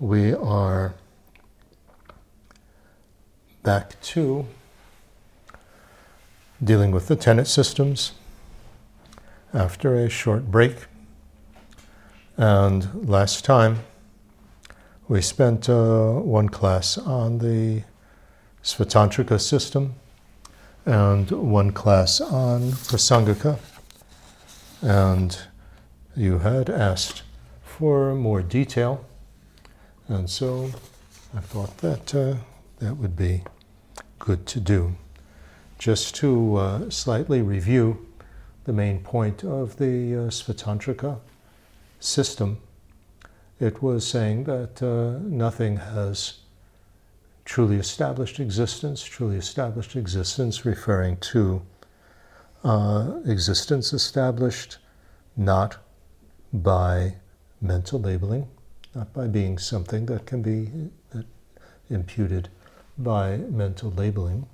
we are back to dealing with the tenet systems after a short break. And last time we spent uh, one class on the Svatantrika system and one class on Prasangika. And you had asked for more detail, and so I thought that uh, that would be good to do. Just to uh, slightly review the main point of the uh, Svatantrika system, it was saying that uh, nothing has truly established existence, truly established existence referring to uh, existence established not by mental labeling, not by being something that can be uh, imputed by mental labeling,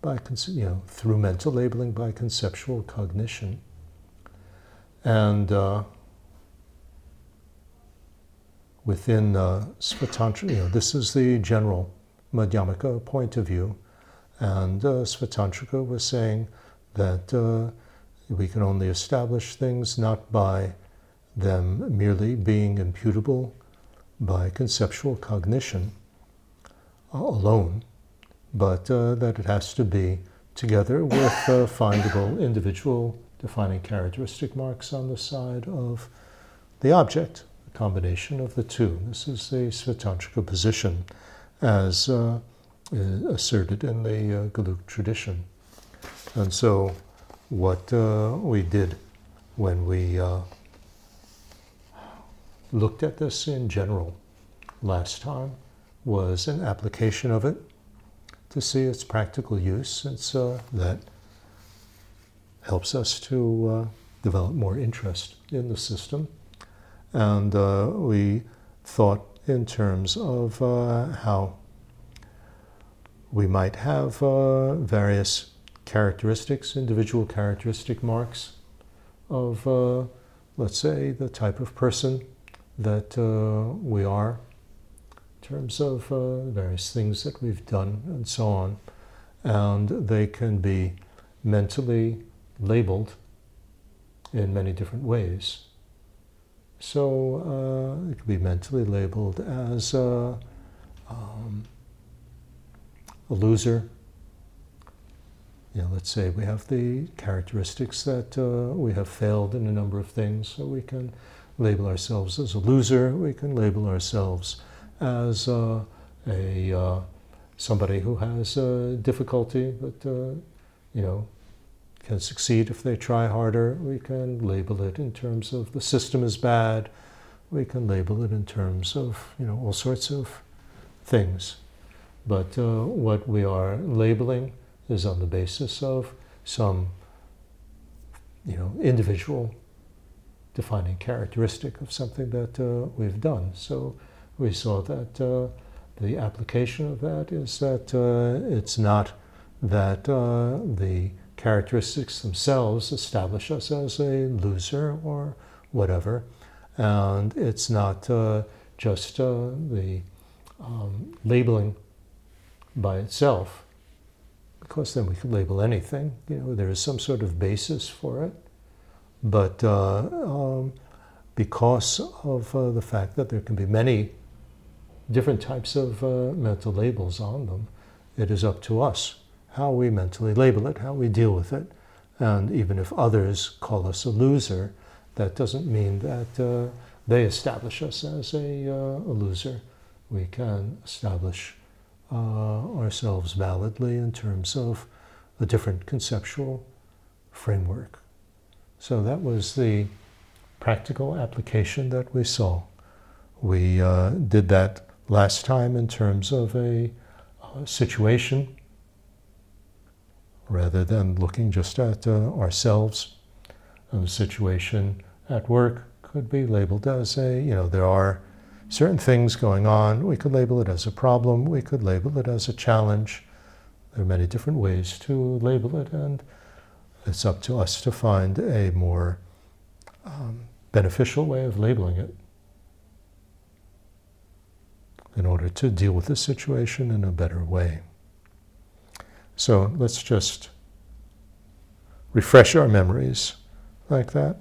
by you know through mental labeling by conceptual cognition, and uh, within uh, Svatantra, you know, this is the general Madhyamaka point of view, and uh, Svatantrika was saying that uh, we can only establish things not by them merely being imputable by conceptual cognition uh, alone, but uh, that it has to be together with uh, findable individual defining characteristic marks on the side of the object, a combination of the two. This is the Svatantrika position as uh, asserted in the uh, tradition. And so, what uh, we did when we looked at this in general last time was an application of it to see its practical use, since that helps us to uh, develop more interest in the system. And uh, we thought in terms of uh, how we might have uh, various characteristics, individual characteristic marks of, uh, let's say, the type of person that uh, we are in terms of uh, various things that we've done and so on. And they can be mentally labeled in many different ways. So uh, it can be mentally labeled as uh, um, a loser. You know, let's say we have the characteristics that uh, we have failed in a number of things, so we can label ourselves as a loser. We can label ourselves as uh, a uh, somebody who has uh, difficulty, but uh, you know can succeed if they try harder. We can label it in terms of the system is bad. We can label it in terms of you know all sorts of things. But uh, what we are labeling is on the basis of some you know individual defining characteristic of something that uh, we've done. So we saw that uh, the application of that is that uh, it's not that uh, the characteristics themselves establish us as a loser or whatever, and it's not uh, just uh, the um, labeling by itself, because then we could label anything. You know, there is some sort of basis for it. But uh, um, because of uh, the fact that there can be many different types of uh, mental labels on them, it is up to us how we mentally label it, how we deal with it. And even if others call us a loser, that doesn't mean that uh, they establish us as a, uh, a loser. We can establish uh, ourselves validly in terms of a different conceptual framework. So that was the practical application that we saw. We uh, did that last time in terms of a uh, situation rather than looking just at uh, ourselves. And the situation at work could be labeled as a, you know, there are certain things going on. We could label it as a problem, we could label it as a challenge. There are many different ways to label it, and it's up to us to find a more um, beneficial way of labeling it. in order to deal with the situation in a better way. So let's just refresh our memories like that.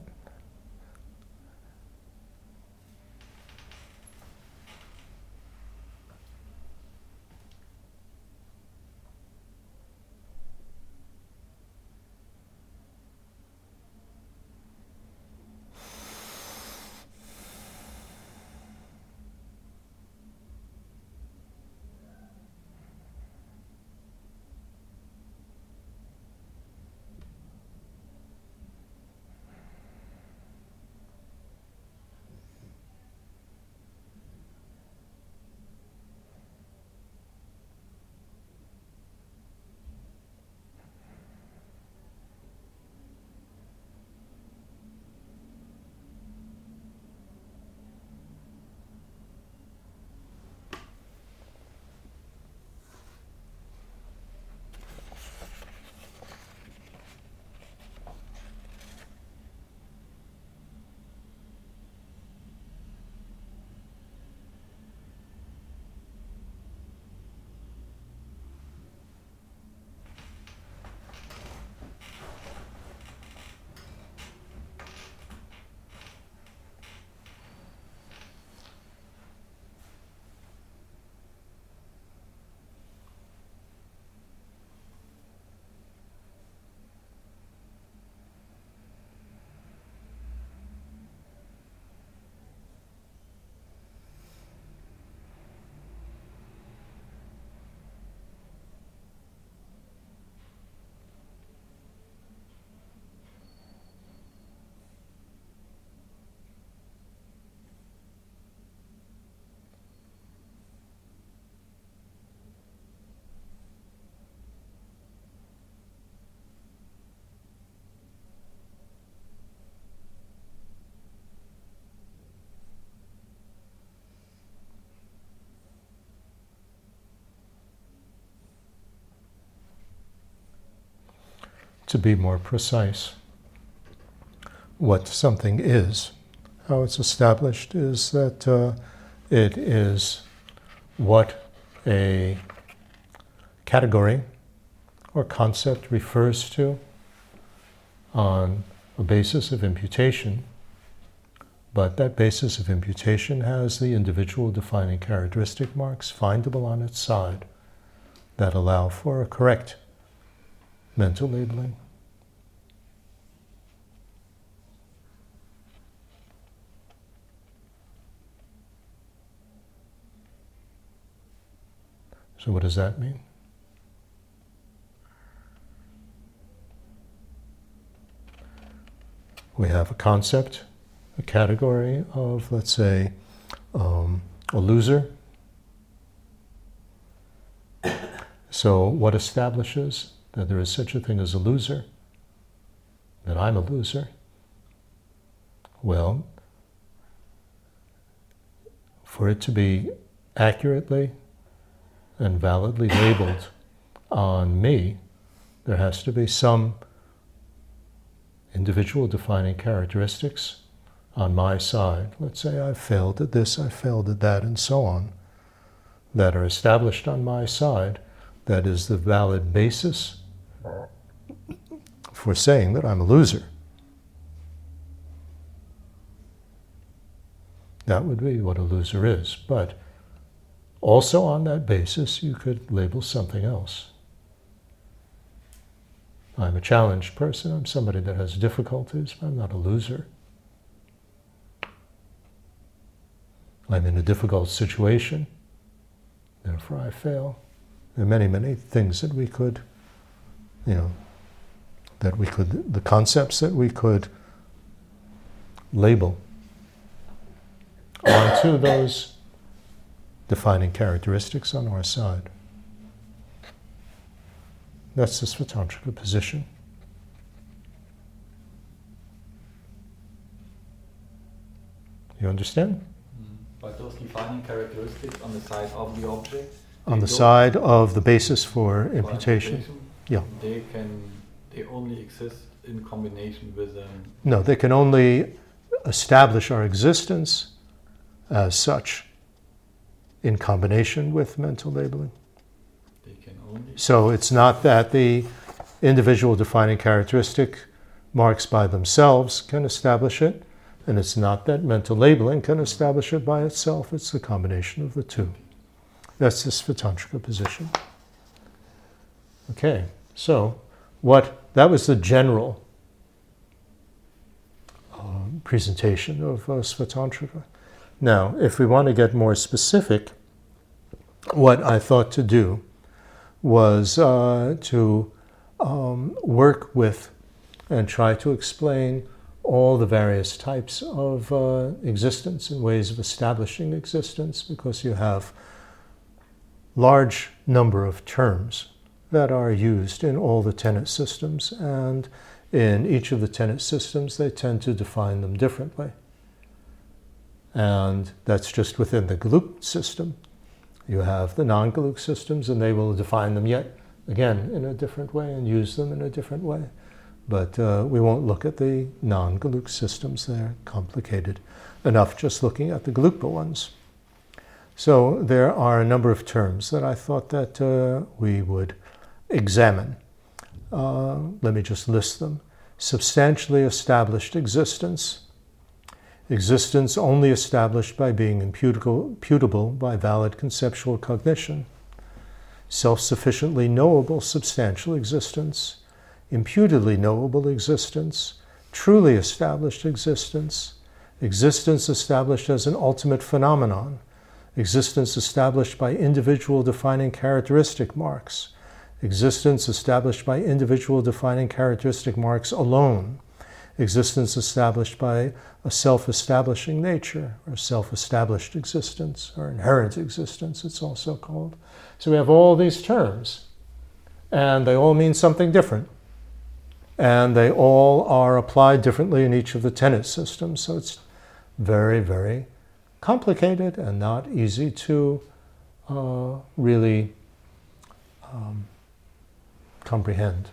To be more precise. What something is, how it's established, is that uh, it is what a category or concept refers to on a basis of imputation, but that basis of imputation has the individual defining characteristic marks findable on its side that allow for a correct mental labeling. So, what does that mean? We have a concept, a category of, let's say, um, a loser. So, what establishes that there is such a thing as a loser, that I'm a loser. Well, for it to be accurately and validly labeled on me, there has to be some individual defining characteristics on my side. Let's say I failed at this, I failed at that, and so on, that are established on my side. That is the valid basis for saying that I'm a loser. That would be what a loser is. But also on that basis, you could label something else. I'm a challenged person. I'm somebody that has difficulties, but I'm not a loser. I'm in a difficult situation, therefore I fail. There are many, many things that we could you know, that we could, the concepts that we could label onto those defining characteristics on our side. That's the Svatantrika position. You understand? Mm. But those defining characteristics on the side of the object? On the side of the basis for imputation. Yeah. They can they only exist in combination with them. No, they can only establish our existence as such in combination with mental labeling. They can only. So it's not that the individual defining characteristic marks by themselves can establish it, and it's not that mental labeling can establish it by itself, it's the combination of the two. That's the Svatantrika position. Okay, so what that was the general um, presentation of uh, Svatantrika. Now, if we want to get more specific, what I thought to do was uh, to um, work with and try to explain all the various types of uh, existence and ways of establishing existence because you have large number of terms that are used in all the tenet systems and in each of the tenet systems they tend to define them differently and that's just within the Geluk system you have the non-Geluk systems and they will define them yet again in a different way and use them in a different way but uh, we won't look at the non-Geluk systems. They're complicated enough just looking at the Gelukpa ones. So there are a number of terms that I thought that uh, we would examine. Uh, let me just list them. Substantially established existence. Existence only established by being imputable, by valid conceptual cognition. Self-sufficiently knowable substantial existence imputedly knowable existence, truly established existence, existence established as an ultimate phenomenon, existence established by individual defining characteristic marks, existence established by individual defining characteristic marks alone, existence established by a self establishing nature, or self established existence, or inherent existence, it's also called. So we have all these terms, and they all mean something different and they all are applied differently in each of the tenet systems. So it's very, very complicated and not easy to uh, really um, comprehend.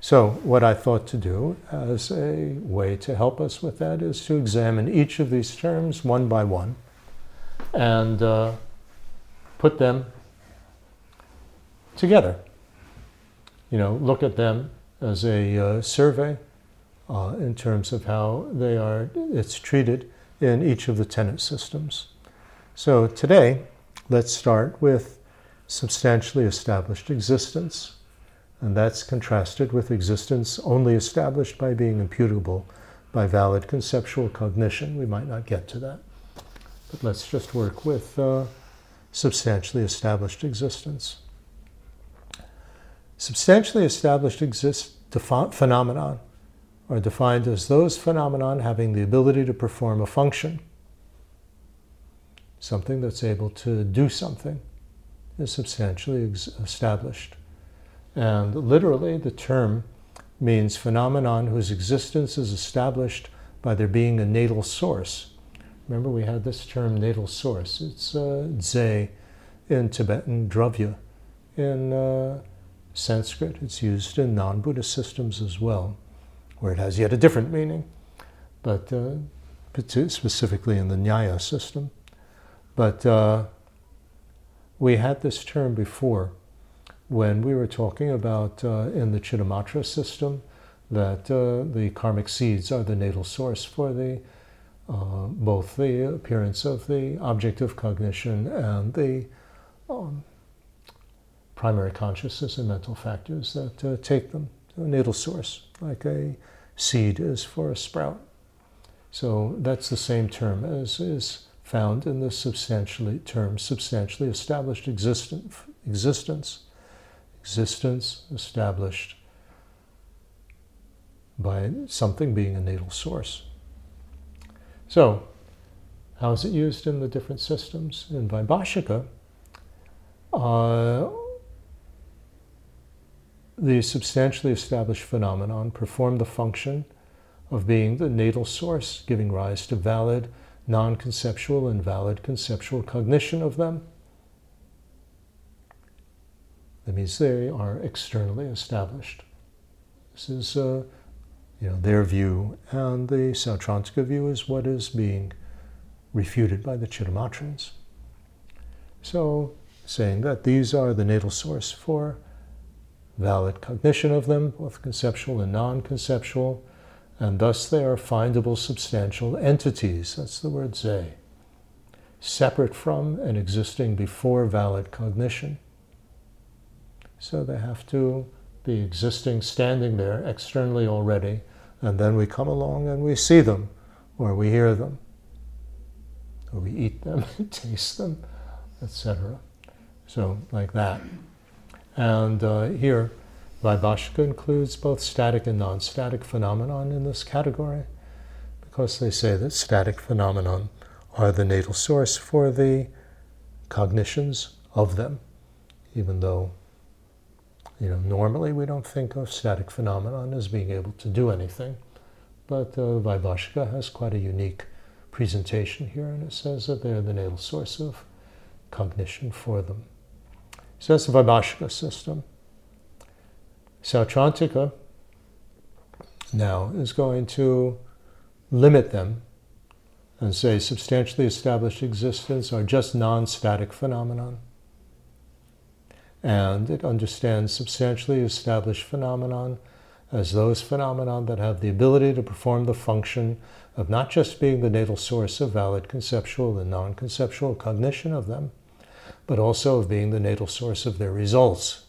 So, what I thought to do as a way to help us with that is to examine each of these terms one by one and uh, put them together. You know, look at them as a uh, survey uh, in terms of how they are, it's treated in each of the tenet systems. So today, let's start with substantially established existence, and that's contrasted with existence only established by being imputable by valid conceptual cognition. We might not get to that, but let's just work with uh, substantially established existence. Substantially established exist phenomenon are defined as those phenomenon having the ability to perform a function. Something that's able to do something is substantially established. And literally, the term means phenomenon whose existence is established by there being a natal source. Remember, we had this term natal source. It's uh, in Tibetan, dravya in uh, Sanskrit. It's used in non Buddhist systems as well, where it has yet a different meaning, but uh, specifically in the Nyaya system. But uh, we had this term before when we were talking about uh, in the Chittamatra system that uh, the karmic seeds are the natal source for the uh, both the appearance of the object of cognition and the um, primary consciousness and mental factors that uh, take them to a natal source, like a seed is for a sprout. So that's the same term as is found in the substantially term substantially established existence, existence, existence established by something being a natal source. So, how is it used in the different systems? In Vaibhashika, uh, the substantially established phenomenon perform the function of being the natal source, giving rise to valid non conceptual and valid conceptual cognition of them. That means they are externally established. This is uh, you know, their view, and the Sautrantika view is what is being refuted by the Chittamatrans. So, saying that these are the natal source for valid cognition of them, both conceptual and non conceptual, and thus they are findable substantial entities. That's the word ze. Separate from and existing before valid cognition. So they have to be existing, standing there externally already, and then we come along and we see them, or we hear them, or we eat them, taste them, etc. So, like that. And uh, here, Vaibhashika includes both static and non static phenomenon in this category because they say that static phenomenon are the natal source for the cognitions of them, even though you know, normally we don't think of static phenomenon as being able to do anything, but uh, Vaibhashika has quite a unique presentation here, and it says that they're the natal source of cognition for them. So that's the Vaibhashika system. Sautrantika now is going to limit them and say substantially established existence are just non static phenomenon. And it understands substantially established phenomenon as those phenomenon that have the ability to perform the function of not just being the natal source of valid conceptual and non conceptual cognition of them, but also of being the natal source of their results.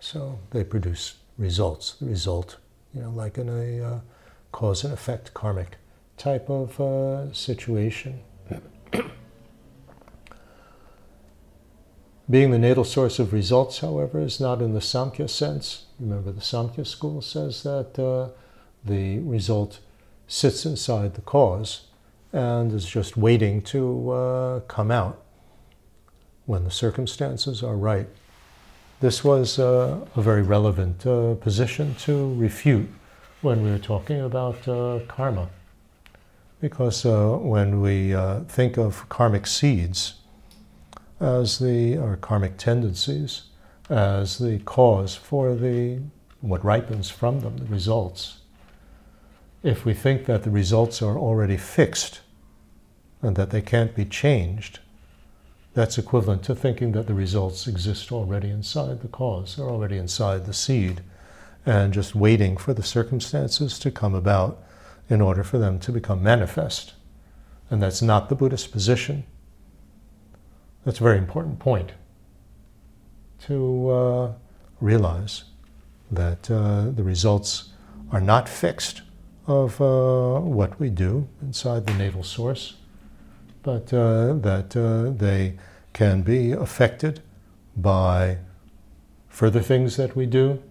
So they produce results. The result, you know, like in a uh, cause and effect karmic type of uh, situation. Being the natal source of results, however, is not in the Samkhya sense. Remember, the Samkhya school says that uh, the result sits inside the cause and is just waiting to uh, come out when the circumstances are right. This was uh, a very relevant uh, position to refute when we were talking about uh, karma. Because uh, when we think of karmic seeds, as the or karmic tendencies as the cause for the what ripens from them, the results. If we think that the results are already fixed and that they can't be changed, that's equivalent to thinking that the results exist already inside the cause, they're already inside the seed, and just waiting for the circumstances to come about in order for them to become manifest. And that's not the Buddhist position. That's a very important point to uh, realize that uh, the results are not fixed of uh, what we do inside the natal source, but uh, that uh, they can be affected by further things that we do,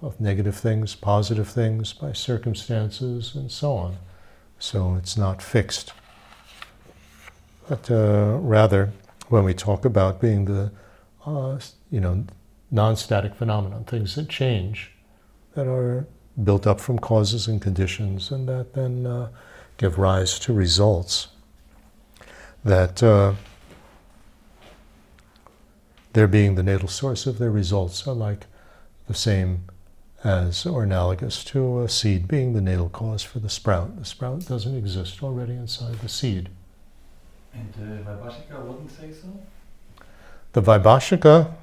both negative things, positive things, by circumstances, and so on. So it's not fixed but uh, rather when we talk about being the uh, you know non-static phenomenon, things that change, that are built up from causes and conditions, and that then uh, give rise to results. That uh, their being the natal source of their results are like the same as or analogous to a seed being the natal cause for the sprout. The sprout doesn't exist already inside the seed. And the Vaibhashika wouldn't say so? The Vaibhashika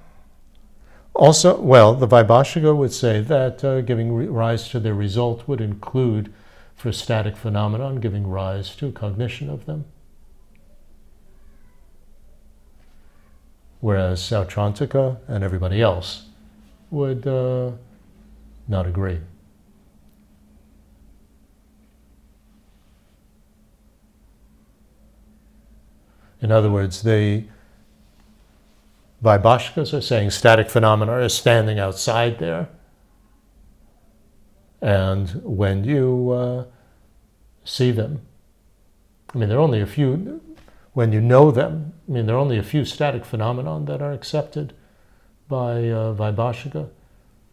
also, well, the Vaibhashika would say that uh, giving rise to their result would include, for static phenomenon, giving rise to cognition of them. Whereas Sautrantika and everybody else would uh, not agree. In other words, the Vaibhashikas are saying static phenomena are standing outside there. And when you uh, see them, I mean, there are only a few, when you know them, I mean, there are only a few static phenomena that are accepted by uh, Vaibhashika.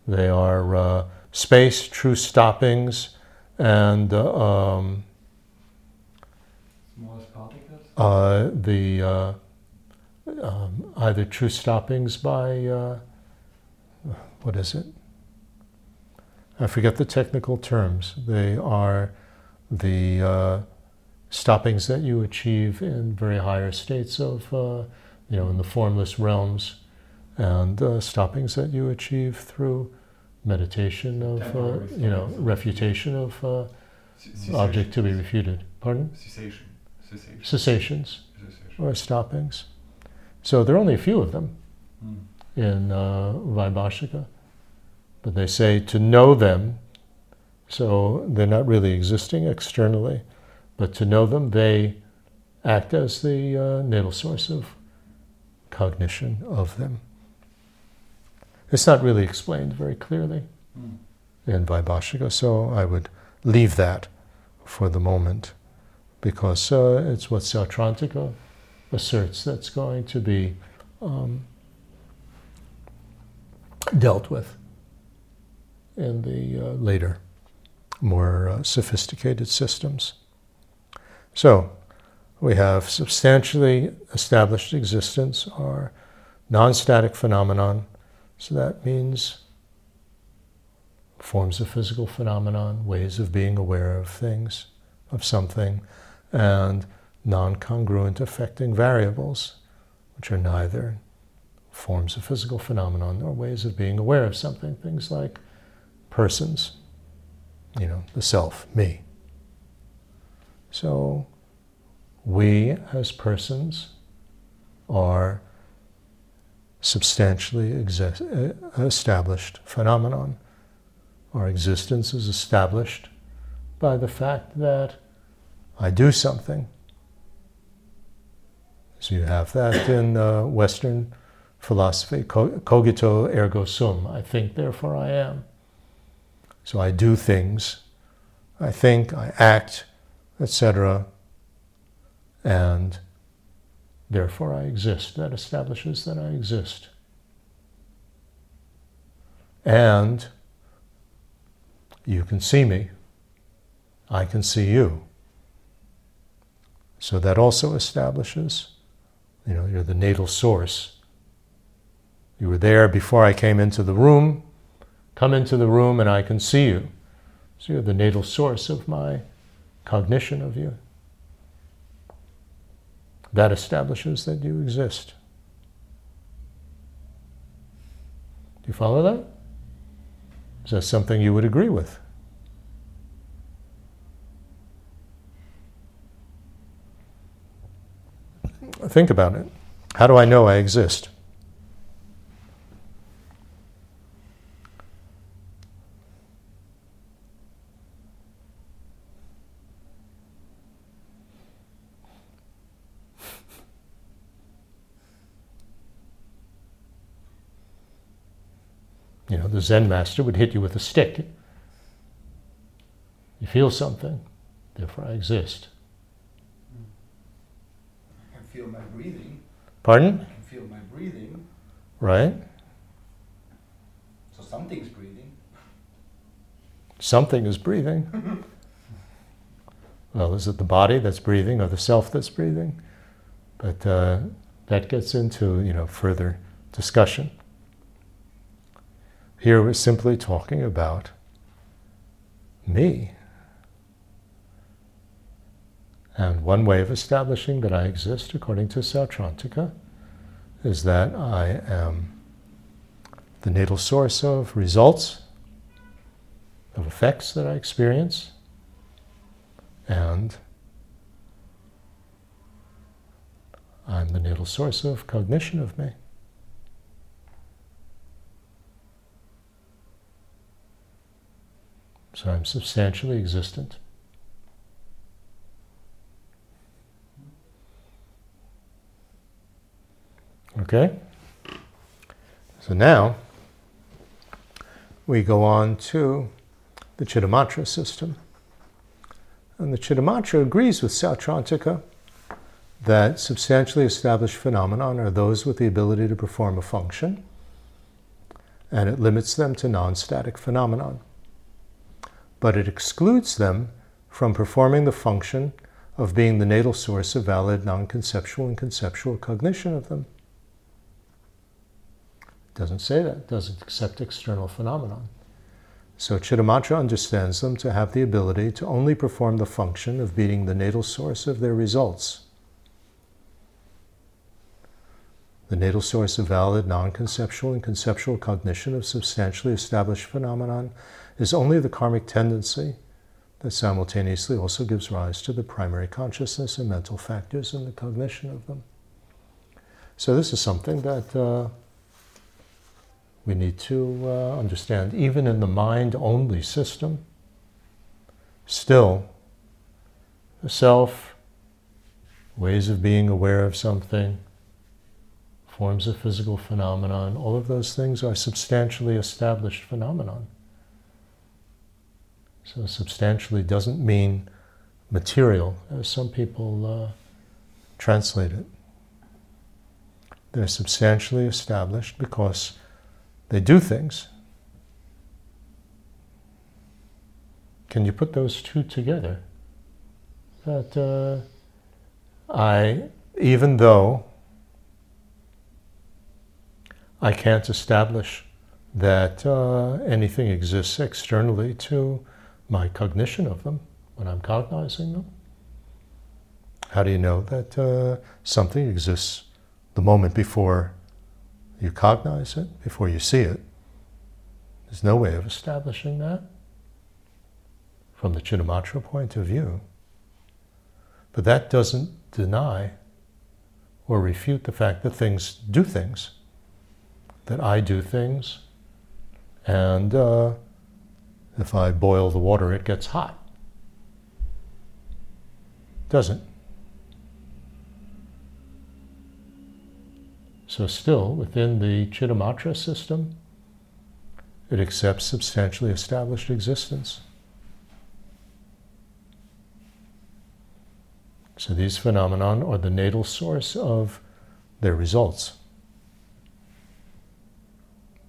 They are uh, space, true stoppings, and uh, um, uh, the uh, um, either true stoppings by uh, what is it? I forget the technical terms. They are the uh, stoppings that you achieve in very higher states of, uh, you know, in the formless realms, and uh, stoppings that you achieve through meditation of, uh, you know, refutation of uh, object to be refuted. Pardon? Cessation. Cessation. Cessations Cessation. or stoppings. So there are only a few of them Mm. in uh, Vaibhashika, but they say to know them, so they're not really existing externally, but to know them, they act as the uh, natal source of cognition of them. It's not really explained very clearly Mm. in Vaibhashika, so I would leave that for the moment because uh, it's what Sautrantika asserts that's going to be um, dealt with in the uh, later, more uh, sophisticated systems. So, we have substantially established existence are non-static phenomenon. So that means forms of physical phenomenon, ways of being aware of things, of something, and non-congruent affecting variables, which are neither forms of physical phenomenon nor ways of being aware of something. Things like persons, you know, the self, me. So we as persons are substantially exist- uh, established phenomenon. Our existence is established by the fact that I do something. So you have that in uh, Western philosophy, cogito ergo sum. I think, therefore I am. So I do things, I think, I act, etc., and therefore I exist. That establishes that I exist. And you can see me, I can see you. So that also establishes, you know, you're the natal source. You were there before I came into the room. Come into the room and I can see you. So you're the natal source of my cognition of you. That establishes that you exist. Do you follow that? Is that something you would agree with? Think about it. How do I know I exist? You know, the Zen master would hit you with a stick. You feel something, therefore I exist. I can feel my breathing. Pardon? I can feel my breathing. Right? So something's breathing. Something is breathing. well, is it the body that's breathing or the self that's breathing? But uh, that gets into you know further discussion. Here we're simply talking about me. And one way of establishing that I exist, according to Sautrantika, is that I am the natal source of results, of effects that I experience, and I'm the natal source of cognition of me. So I'm substantially existent. Okay? So now we go on to the Chittamatra system. And the Chittamatra agrees with Sautrantika that substantially established phenomenon are those with the ability to perform a function, and it limits them to non static phenomenon. But it excludes them from performing the function of being the natal source of valid non conceptual and conceptual cognition of them. It doesn't say that, it doesn't accept external phenomenon. So Chittamatra understands them to have the ability to only perform the function of being the natal source of their results. The natal source of valid, non conceptual, and conceptual cognition of substantially established phenomenon is only the karmic tendency that simultaneously also gives rise to the primary consciousness and mental factors and the cognition of them. So, this is something that uh, we need to uh, understand. Even in the mind only system, still, the self, ways of being aware of something, forms of physical phenomenon, all of those things are substantially established phenomenon. So substantially doesn't mean material, as some people uh, translate it. They're substantially established because they do things. Can you put those two together? That uh, I, even though I can't establish that uh, anything exists externally to my cognition of them when I'm cognizing them. How do you know that uh, something exists the moment before you cognize it, before you see it? There's no way of establishing that from the Chittamatra point of view. But that doesn't deny or refute the fact that things do things that I do things, and uh, if I boil the water, it gets hot. Doesn't. So, still within the Chittamatra system, it accepts substantially established existence. So, these phenomenon are the natal source of their results.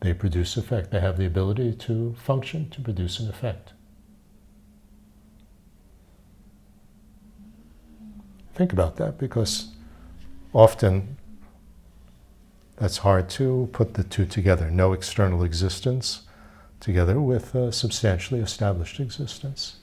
They produce effect. They have the ability to function to produce an effect. Think about that because often that's hard to put the two together. No external existence together with a substantially established existence.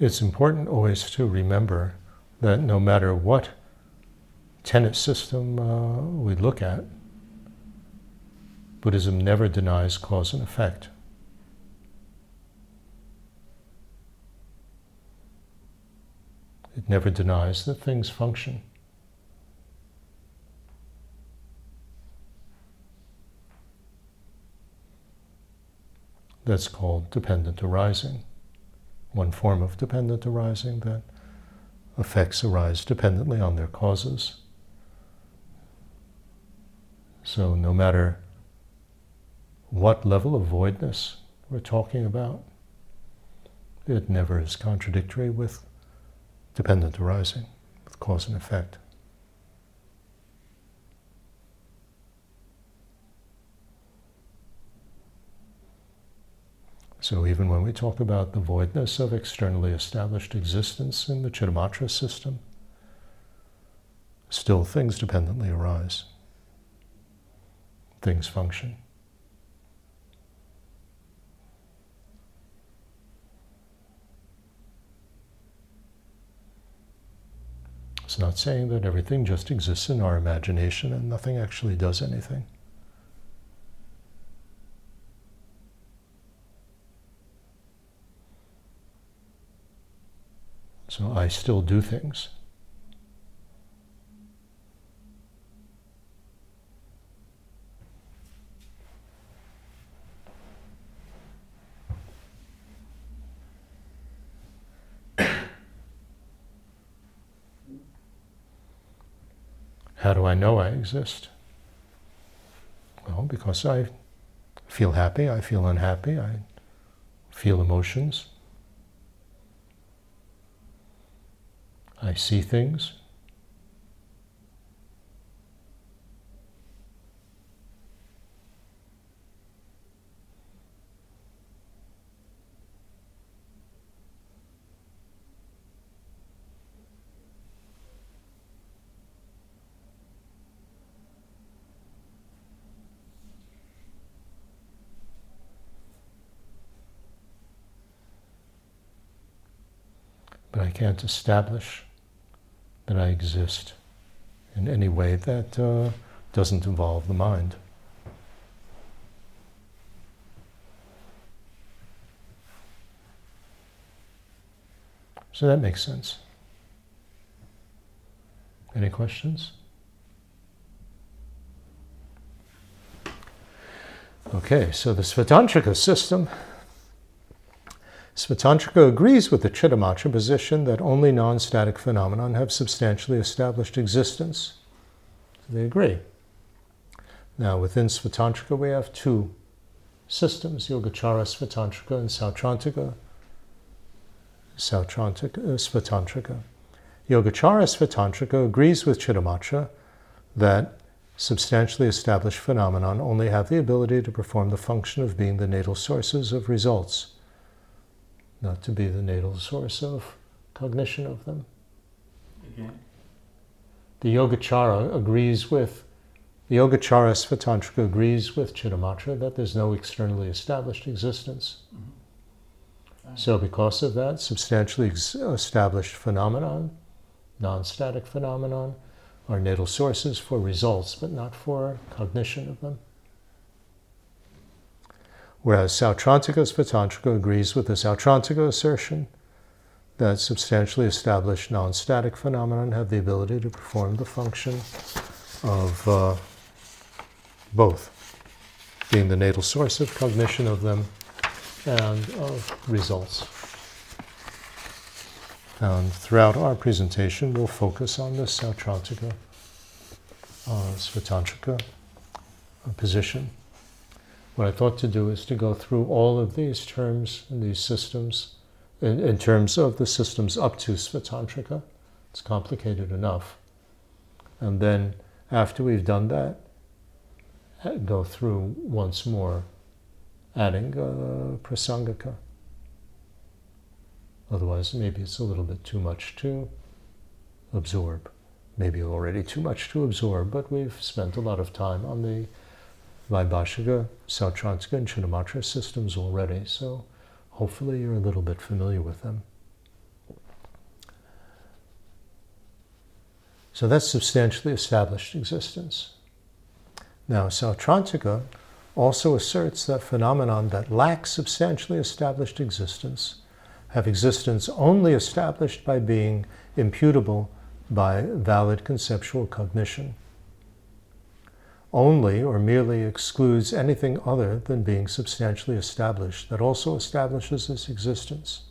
It's important always to remember that no matter what tenet system uh, we look at, Buddhism never denies cause and effect. It never denies that things function. That's called dependent arising one form of dependent arising that effects arise dependently on their causes. So, no matter what level of voidness we're talking about, it never is contradictory with dependent arising, with cause and effect. So even when we talk about the voidness of externally established existence in the Chittamatra system, still things dependently arise. Things function. It's not saying that everything just exists in our imagination and nothing actually does anything. So I still do things. How do I know I exist? Well, because I feel happy, I feel unhappy, I feel emotions. I see things. But I can't establish that I exist in any way that uh, doesn't involve the mind. So that makes sense. Any questions? Okay, so the Svatantrika system Svatantrika agrees with the Chittamatra position that only non static phenomena have substantially established existence. They agree. Now, within Svatantrika, we have two systems Yogacara Svatantrika and Sautrantika. Sautrantika, uh, Svatantrika. Yogacara Svatantrika agrees with Chittamatra that substantially established phenomena only have the ability to perform the function of being the natal sources of results not to be the natal source of cognition of them. Again? The Yogacara agrees with, the Yogacara Svatantrika agrees with Chittamatra that there's no externally established existence. Mm-hmm. So, because of that, substantially ex- established phenomenon, non static phenomenon, are natal sources for results, but not for cognition of them. Whereas Sautrantika Svatantrika agrees with the Sautrantika assertion that substantially established non static phenomena have the ability to perform the function of uh, both, being the natal source of cognition of them and of results. And throughout our presentation, we'll focus on this Sautrantika, uh, Svatantrika uh, position. What I thought to do is to go through all of these terms and these systems in, in terms of the systems up to Svatantrika. It's complicated enough. And then after we've done that, go through once more, adding uh, prasangika. Otherwise, maybe it's a little bit too much to absorb. Maybe already too much to absorb, but we've spent a lot of time on the Vaibhashika, Sautrantika, and Chittamatra systems already, so hopefully you're a little bit familiar with them. So that's substantially established existence. Now, Sautrantika also asserts that phenomenon that lack substantially established existence have existence only established by being imputable by valid conceptual cognition only or merely excludes anything other than being substantially established that also establishes its existence.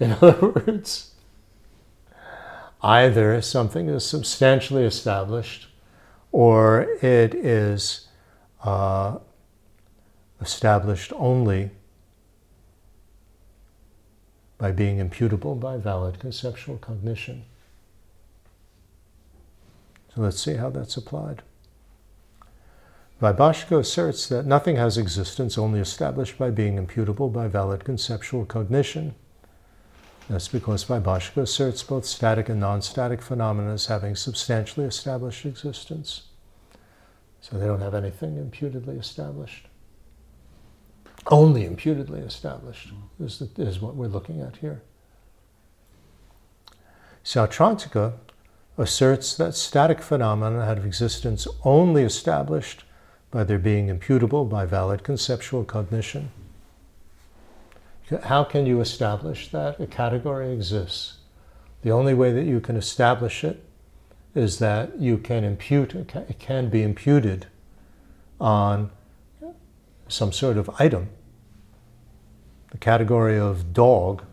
In other words, either something is substantially established or it is uh, established only by being imputable by valid conceptual cognition. So let's see how that's applied. Vaibhashika asserts that nothing has existence only established by being imputable by valid conceptual cognition. That's because Vaibhashika asserts both static and non static phenomena as having substantially established existence. So they don't have anything imputedly established. Only imputedly established is, the, is what we're looking at here. Sautrantika asserts that static phenomena have existence only established by their being imputable by valid conceptual cognition. How can you establish that a category exists? The only way that you can establish it is that you can impute, it can be imputed on some sort of item. The category of dog.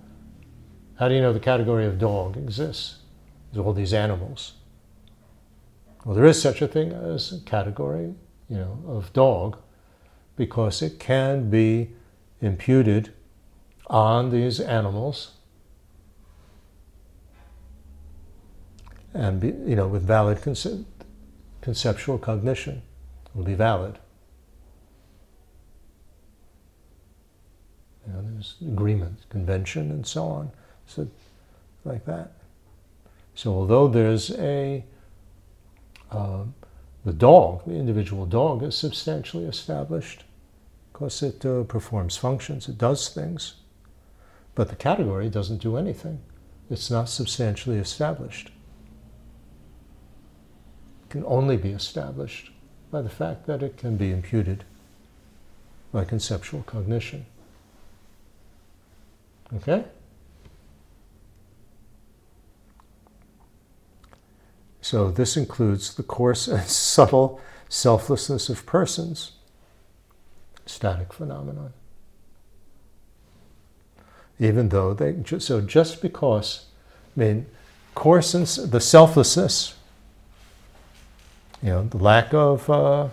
How do you know the category of dog exists? There's all these animals. Well, there is such a thing as a category, you know, of dog, because it can be imputed on these animals and be, you know with valid conce- conceptual cognition will be valid. You know there's agreement convention and so on. So like that so although there's a uh, the dog the individual dog is substantially established because it uh, performs functions it does things but the category doesn't do anything. It's not substantially established. It can only be established by the fact that it can be imputed by conceptual cognition. Okay? So this includes the coarse and subtle selflessness of persons, static phenomenon. Even though they so just because I mean coarse and the selflessness, you know, the lack of uh,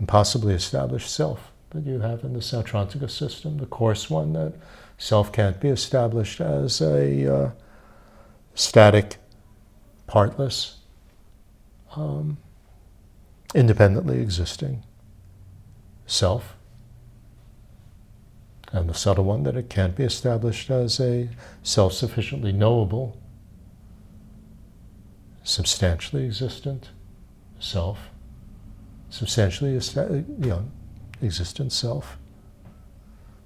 impossibly established self that you have in the Sautrantika system, the coarse one that self can't be established as a uh, static, partless, um, independently existing self and the subtle one that it can't be established as a self sufficiently knowable, substantially existent self, substantially you know, existent self.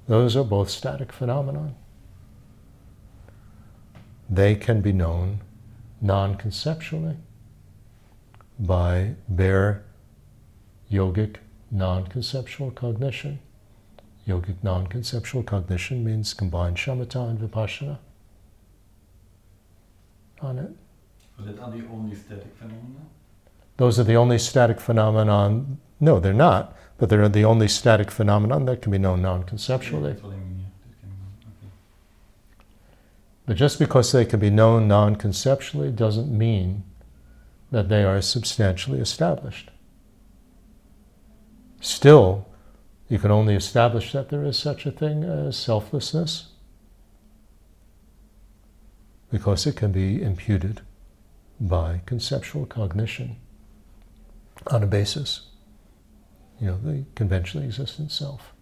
Those are both static phenomena. They can be known non conceptually by bare yogic non conceptual cognition Yogic non conceptual cognition means combined shamatha and vipassana on it. That are the only static phenomena? Those are the only static phenomenon. No, they're not, but they're the only static phenomenon that can be known non conceptually. Yeah. But just because they can be known non conceptually doesn't mean that they are substantially established. Still, you can only establish that there is such a thing as selflessness because it can be imputed by conceptual cognition on a basis, you know, the conventionally existent self,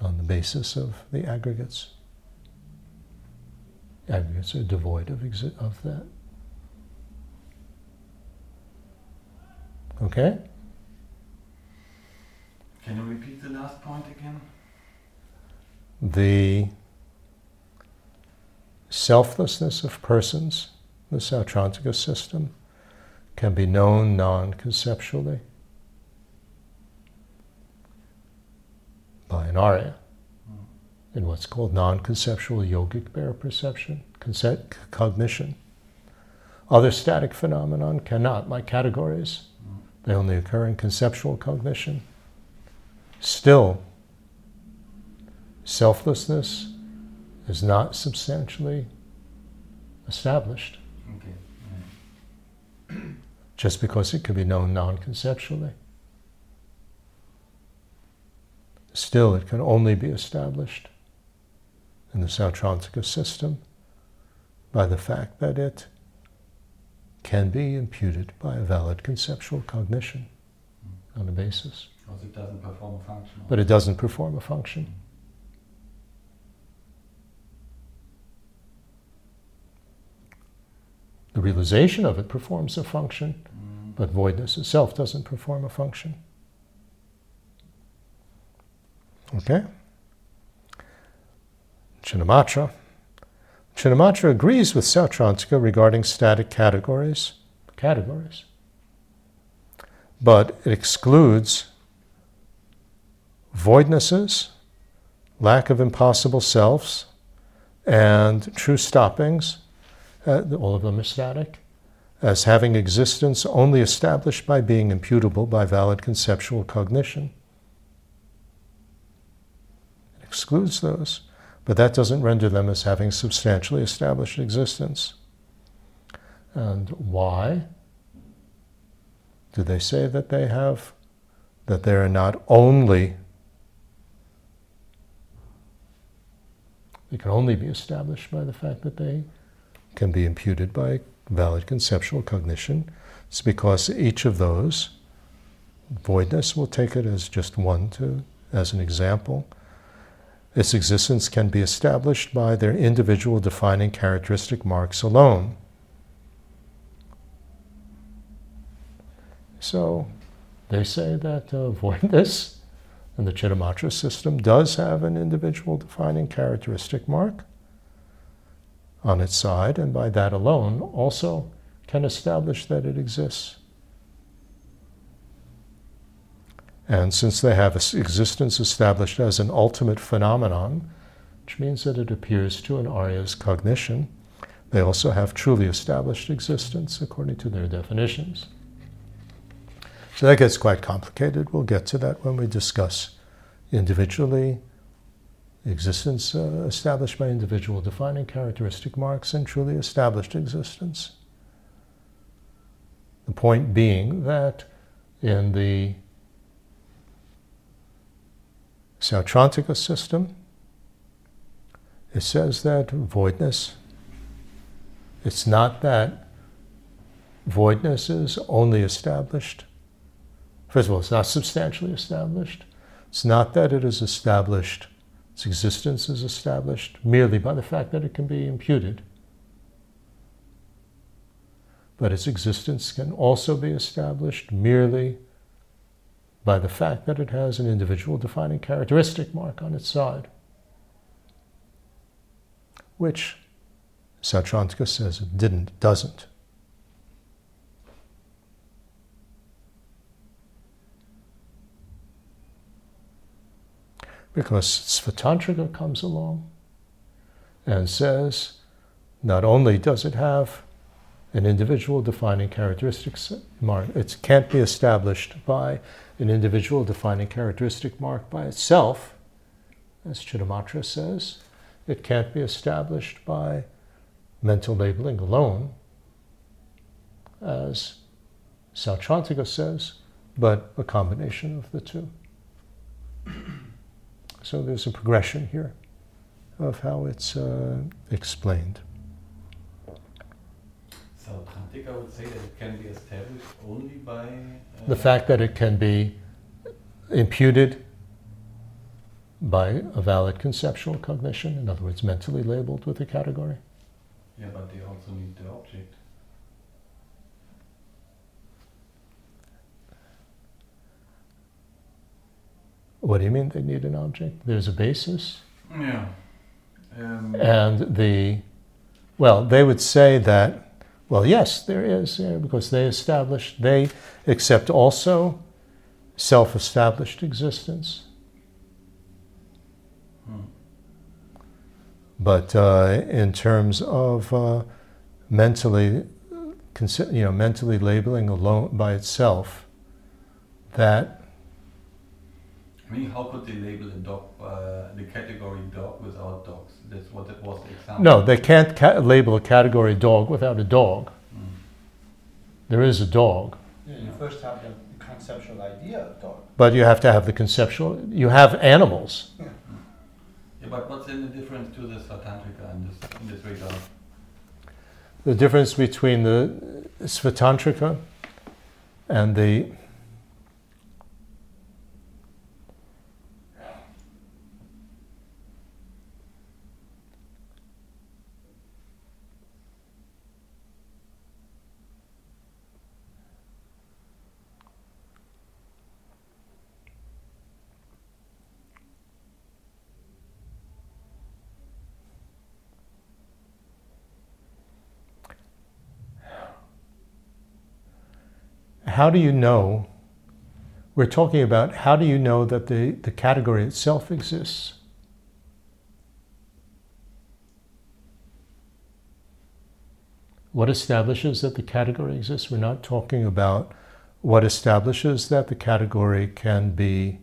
on the basis of the aggregates. Aggregates are devoid of, exi- of that. Okay? Can you repeat the last point again? The selflessness of persons, the Sautrantika system, can be known non conceptually by an Arya hmm. In what's called non conceptual yogic bare perception, concept, cognition. Other static phenomenon cannot, my categories. They only occur in conceptual cognition. Still, selflessness is not substantially established. Okay. Just because it can be known non conceptually. Still, it can only be established in the Sautrantika system by the fact that it can be imputed by a valid conceptual cognition on a basis. Because it doesn't perform a function. But it doesn't perform a function. The realization of it performs a function, Mm. but voidness itself doesn't perform a function. Okay? Chittamatra. Chittamatra agrees with Sautrantika regarding static categories, categories, but it excludes voidnesses, lack of impossible selves, and true stoppings, uh, all of them are static, as having existence only established by being imputable by valid conceptual cognition. It excludes those, but that doesn't render them as having substantially established existence. And why do they say that they have, that they are not only They can only be established by the fact that they can be imputed by valid conceptual cognition. It's because each of those, voidness, we'll take it as just one to, as an example. Its existence can be established by their individual defining characteristic marks alone. So they say that uh, voidness and the Chittamatra system does have an individual defining characteristic mark on its side, and by that alone also can establish that it exists. And since they have existence established as an ultimate phenomenon, which means that it appears to an Arya's cognition, they also have truly established existence according to their definitions. So that gets quite complicated. We'll get to that when we discuss individually existence uh, established by individual defining characteristic marks and truly established existence. The point being that in the Sautrantika system, it says that voidness, it's not that voidness is only established First of all, it's not substantially established. It's not that it is established, its existence is established merely by the fact that it can be imputed. But its existence can also be established merely by the fact that it has an individual defining characteristic mark on its side, which Sautrantika says it didn't, doesn't. because Svatantrika comes along and says not only does it have an individual defining characteristics mark, it can't be established by an individual defining characteristic mark by itself, as Chittamatra says. It can't be established by mental labeling alone, as Sautrantika says, but a combination of the two. So there's a progression here of how it's uh, explained. Tantika would say that it can be established only by uh, The fact that it can be imputed by a valid conceptual cognition, in other words, mentally labeled with a category. Yeah, but they also need the object. What do you mean they need an object? There's a basis. Yeah. Um, And the, well, they would say that, well, yes, there is, yeah, because they establish, they accept also self established existence. hmm. But uh, in terms of uh, mentally, you know, mentally labeling alone by itself, that I mean, how could they label a dog, uh, the category dog without dogs? That's what it was the example. no, they can't ca- label a category dog without a dog. Mm. There is a dog, Yeah, you first have the conceptual idea of dog. but you have to have the conceptual. You have animals. Yeah, but what's in the difference to the Satantrika in this, in this regard? The difference between the Svatantrika and the how do you know? We're talking about how do you know that the, the category itself exists? What establishes that the category exists? We're not talking about what establishes that the category can be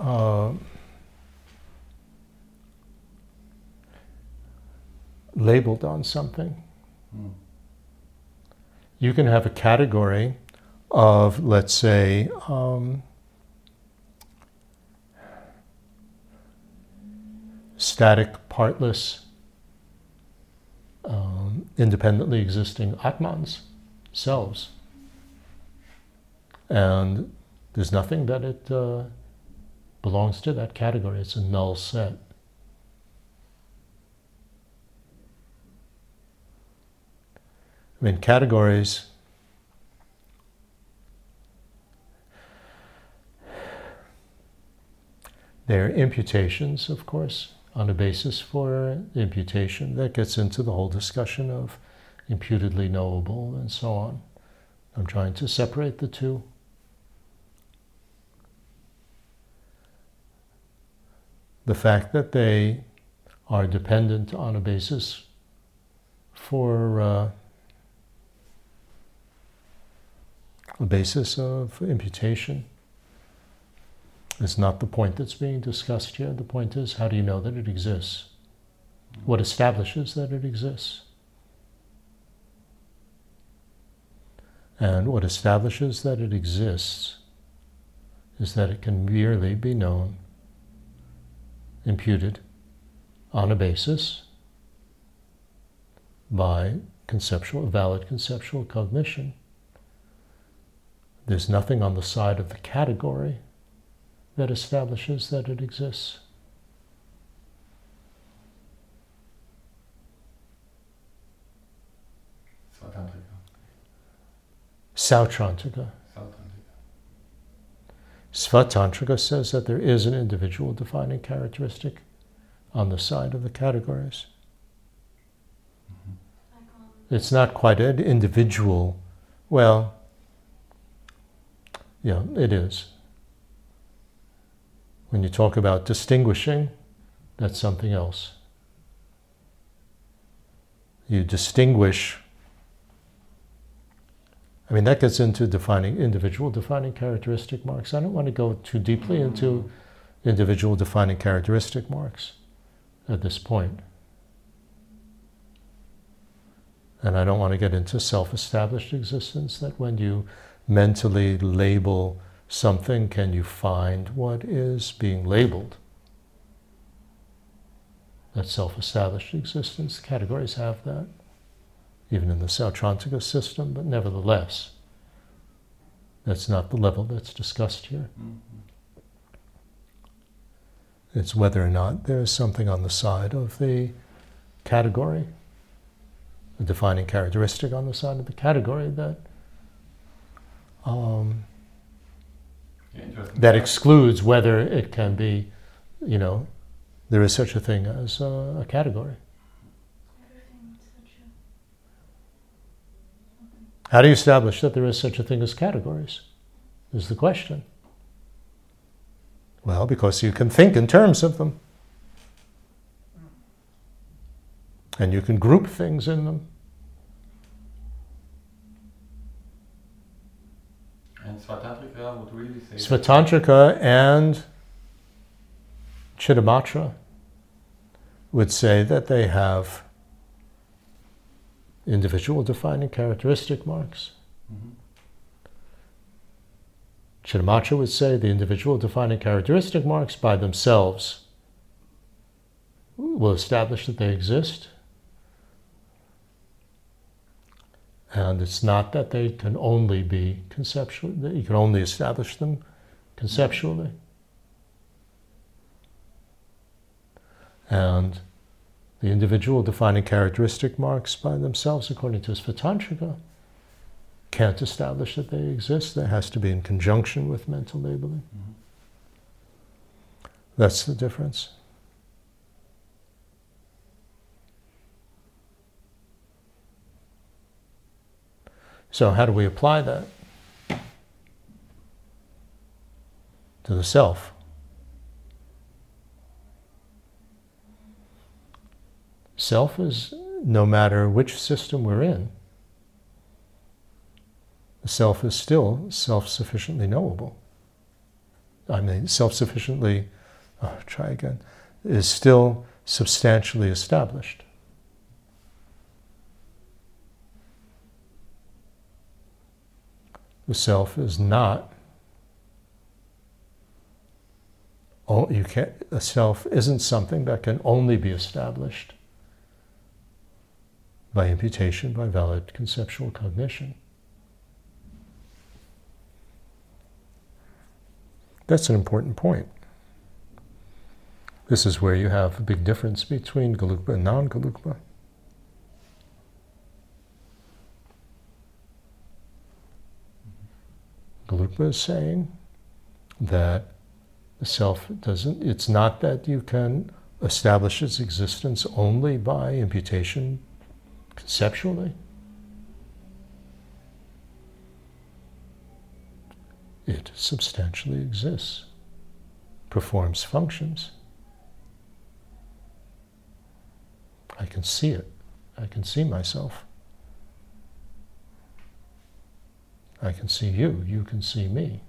uh, labeled on something. Mm. You can have a category of, let's say, um, static, partless, um, independently existing Atmans, selves. And there's nothing that it uh, belongs to that category. It's a null set. I mean, categories. They're imputations, of course, on a basis for imputation. That gets into the whole discussion of imputedly knowable and so on. I'm trying to separate the two. The fact that they are dependent on a basis for uh, a basis of imputation is not the point that's being discussed here. The point is how do you know that it exists? What establishes that it exists? And what establishes that it exists is that it can merely be known, imputed on a basis by conceptual, valid conceptual cognition. There's nothing on the side of the category that establishes that it exists. Svatantrika. Sautrantika. Sautantrika. Svatantrika says that there is an individual defining characteristic on the side of the categories. Mm-hmm. It's not quite an individual. Well, yeah, it is. When you talk about distinguishing, that's something else. You distinguish. I mean, that gets into defining individual defining characteristic marks. I don't want to go too deeply into individual defining characteristic marks at this point. And I don't want to get into self established existence, that when you mentally label something, can you find what is being labeled? That self established existence. Categories have that, even in the Sautrantika system, but nevertheless, that's not the level that's discussed here. Mhm. It's whether or not there's something on the side of the category, a defining characteristic on the side of the category that um, that excludes whether it can be, you know, there is such a thing as a, a category. How do you establish that there is such a thing as categories? Is the question. Well, because you can think in terms of them. And you can group things in them. And Svatantrika would really say. Svatantrika and Chittamatra would say that they have individual defining characteristic marks. Mhm. Chittamatra would say the individual defining characteristic marks by themselves will establish that they exist. And it's not that they can only be conceptual, that you can only establish them conceptually. And the individual defining characteristic marks by themselves, according to Svatantrika, can't establish that they exist. That has to be in conjunction with mental labeling. Mhm. That's the difference. So, how do we apply that to the self? Self is no matter which system we're in, the self is still self sufficiently knowable. I mean, self sufficiently, oh, try again, is still substantially established. The self is not. You can't. A self isn't something that can only be established by imputation, by valid conceptual cognition. That's an important point. This is where you have a big difference between Gelugpa and non Gelugpa. Gelugpa is saying that the self doesn't, it's not that you can establish its existence only by imputation conceptually. It substantially exists, performs functions. I can see it. I can see myself. I can see you. You can see me.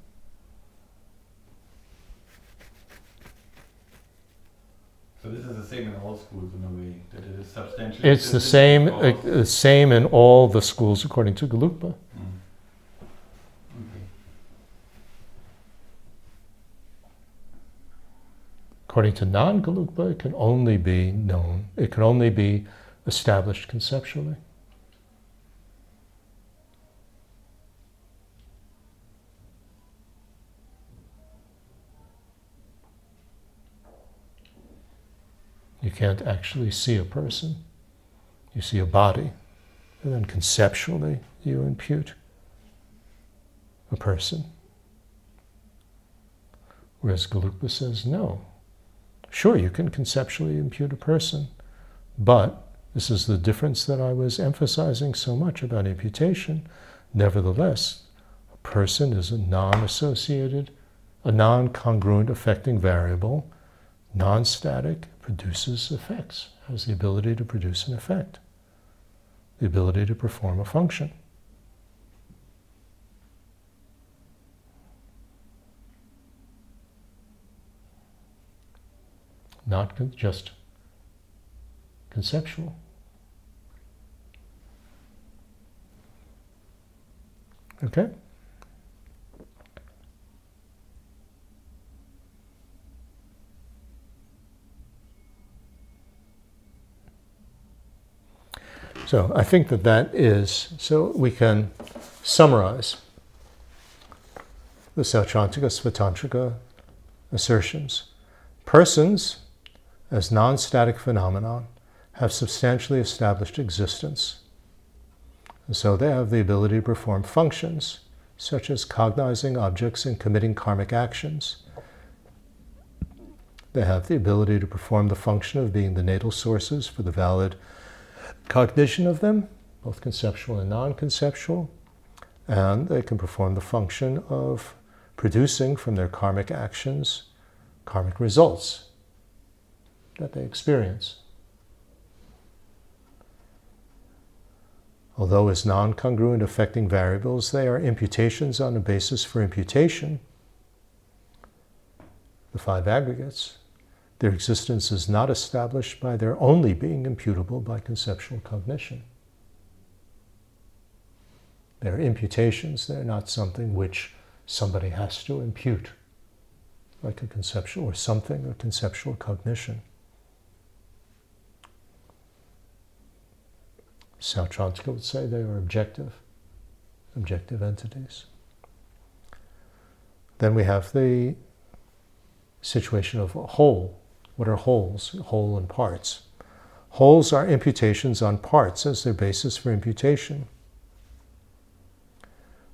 So this is the same in all schools in a way that it is substantial. It's the same, uh, the same in all the schools according to Gelugpa. Mm. Okay. According to non Gelugpa, it can only be known, it can only be established conceptually. Can't actually see a person. You see a body, and then conceptually you impute a person. Whereas Gelugpa says, no. Sure, you can conceptually impute a person, but this is the difference that I was emphasizing so much about imputation. Nevertheless, a person is a non associated, a non congruent affecting variable, non static, produces effects, has the ability to produce an effect, the ability to perform a function. Not con- just conceptual. Okay? So I think that that is, so we can summarize the Sautrantika Svatantrika assertions. Persons, as non static phenomenon, have substantially established existence. And so they have the ability to perform functions, such as cognizing objects and committing karmic actions. They have the ability to perform the function of being the natal sources for the valid cognition of them, both conceptual and non conceptual, and they can perform the function of producing from their karmic actions karmic results that they experience. Although as non congruent affecting variables, they are imputations on a basis for imputation, the five aggregates. Their existence is not established by their only being imputable by conceptual cognition. They're imputations, they're not something which somebody has to impute, like a conceptual or something, a conceptual cognition. Sautrantika would say they are objective, objective entities. Then we have the situation of a whole. What are wholes? Whole and parts. Wholes are imputations on parts as their basis for imputation.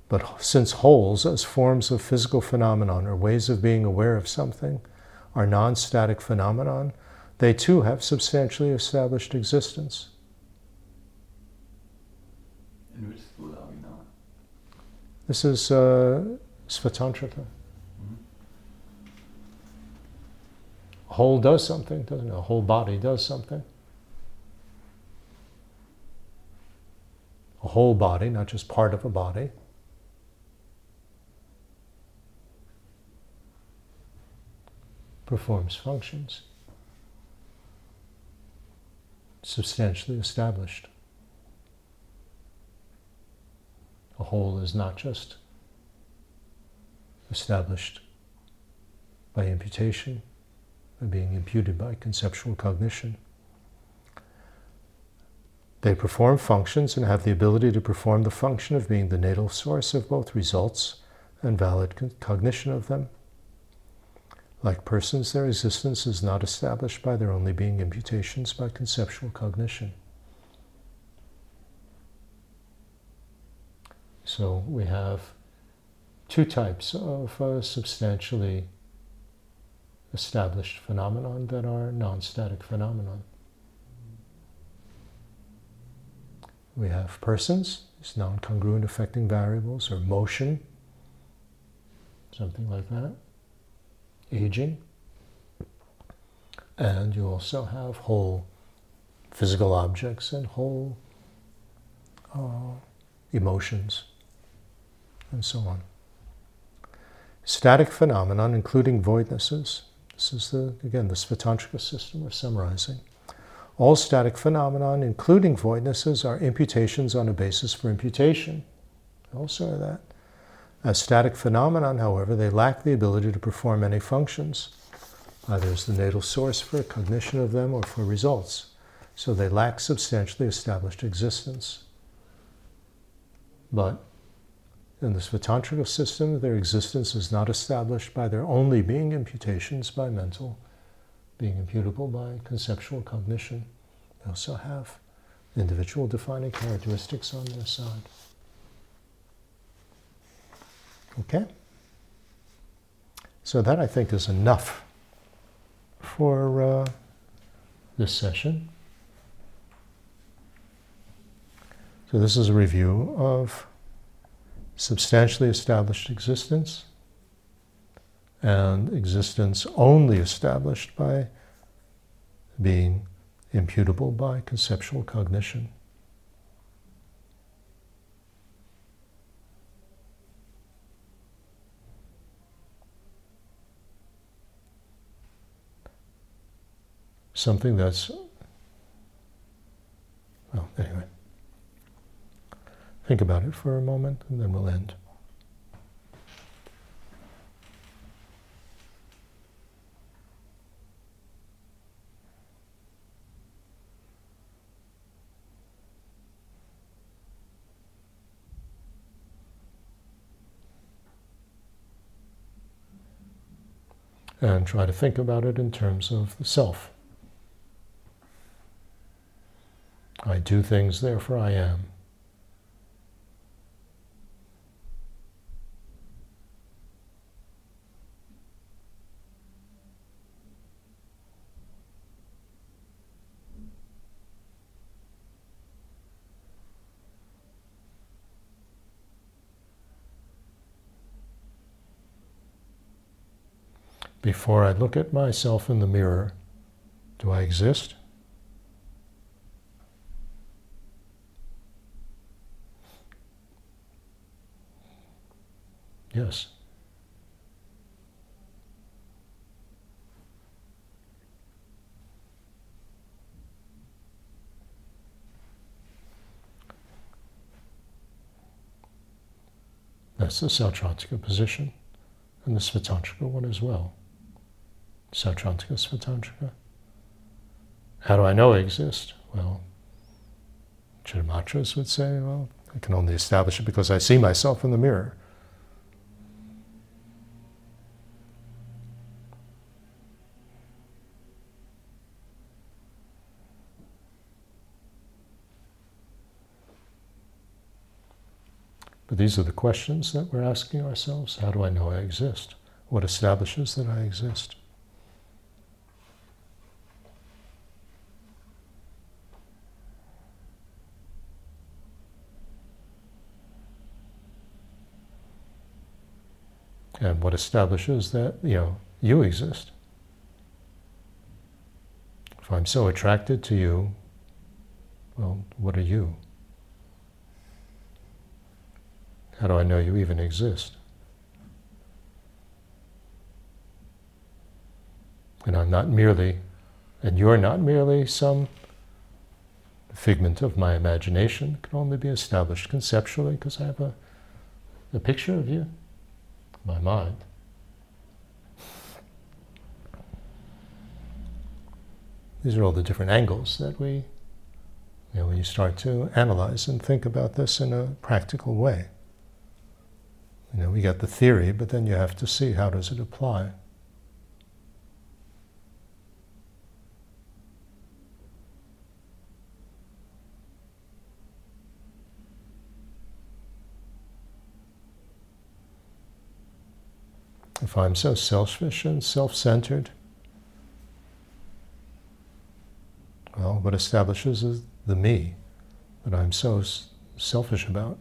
But since wholes, as forms of physical phenomenon or ways of being aware of something, are non static phenomenon, they too have substantially established existence. In which school are we now? This is uh, Svatantrika. Mhm. A whole does something, doesn't it? A whole body does something. A whole body, not just part of a body. Performs functions. Substantially established. A whole is not just established by imputation, being imputed by conceptual cognition. They perform functions and have the ability to perform the function of being the natal source of both results and valid con- cognition of them. Like persons, their existence is not established by their only being imputations by conceptual cognition. So we have two types of uh, substantially established phenomenon that are non-static phenomenon. We have persons, these non-congruent affecting variables, or motion, something like that, aging, and you also have whole physical objects and whole uh, emotions, and so on. Static phenomenon, including voidnesses. This is the again the Svatantrika system we're summarizing. All static phenomenon, including voidnesses, are imputations on a basis for imputation. Also that. As static phenomenon, however, they lack the ability to perform any functions, either as the natal source for cognition of them or for results. So they lack substantially established existence. But in the Svatantrika system, their existence is not established by their only being imputations by mental, being imputable by conceptual cognition. They also have individual defining characteristics on their side. Okay? So that I think is enough for uh, this session. So this is a review of substantially established existence and existence only established by being imputable by conceptual cognition. Something that's, well, anyway. Think about it for a moment and then we'll end. And try to think about it in terms of the self. I do things, therefore I am. Before I look at myself in the mirror, do I exist? Yes. That's the Sautrantika position, and the Svatantrika one as well. Sautrantika, Svatantrika. How do I know I exist? Well, Chittamatras would say, well, I can only establish it because I see myself in the mirror. But these are the questions that we're asking ourselves. How do I know I exist? What establishes that I exist? And what establishes that, you know, you exist? If I'm so attracted to you, well, what are you? How do I know you even exist? And I'm not merely, and you're not merely some figment of my imagination. It can only be established conceptually because I have a, a picture of you my mind. These are all the different angles that we, you know, when you start to analyze and think about this in a practical way. You know, we got the theory, but then you have to see how does it apply. If I'm so selfish and self centered, well, what establishes is the me that I'm so selfish about.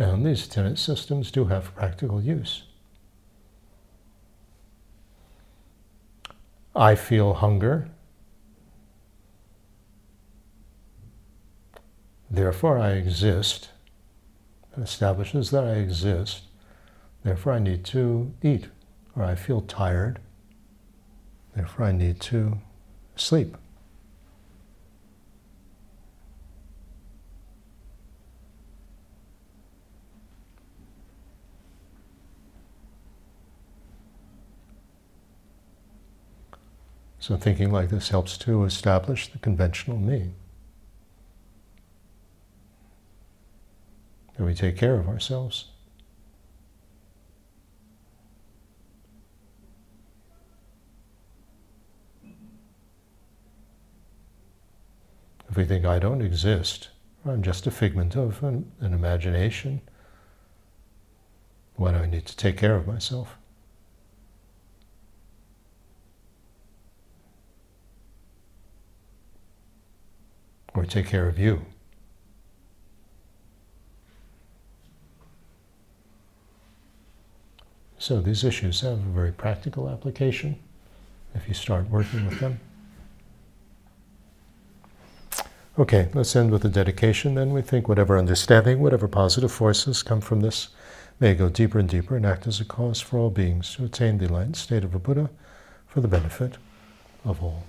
And these tenet systems do have practical use. I feel hunger. Therefore, I exist. It establishes that I exist. Therefore, I need to eat. Or I feel tired. Therefore, I need to sleep. So thinking like this helps to establish the conventional me. That we take care of ourselves. If we think I don't exist, I'm just a figment of an, an imagination, why do I need to take care of myself? Or take care of you. So these issues have a very practical application if you start working with them. Okay, let's end with a dedication. Then we think whatever understanding, whatever positive forces come from this may go deeper and deeper and act as a cause for all beings to attain the enlightened state of a Buddha for the benefit of all.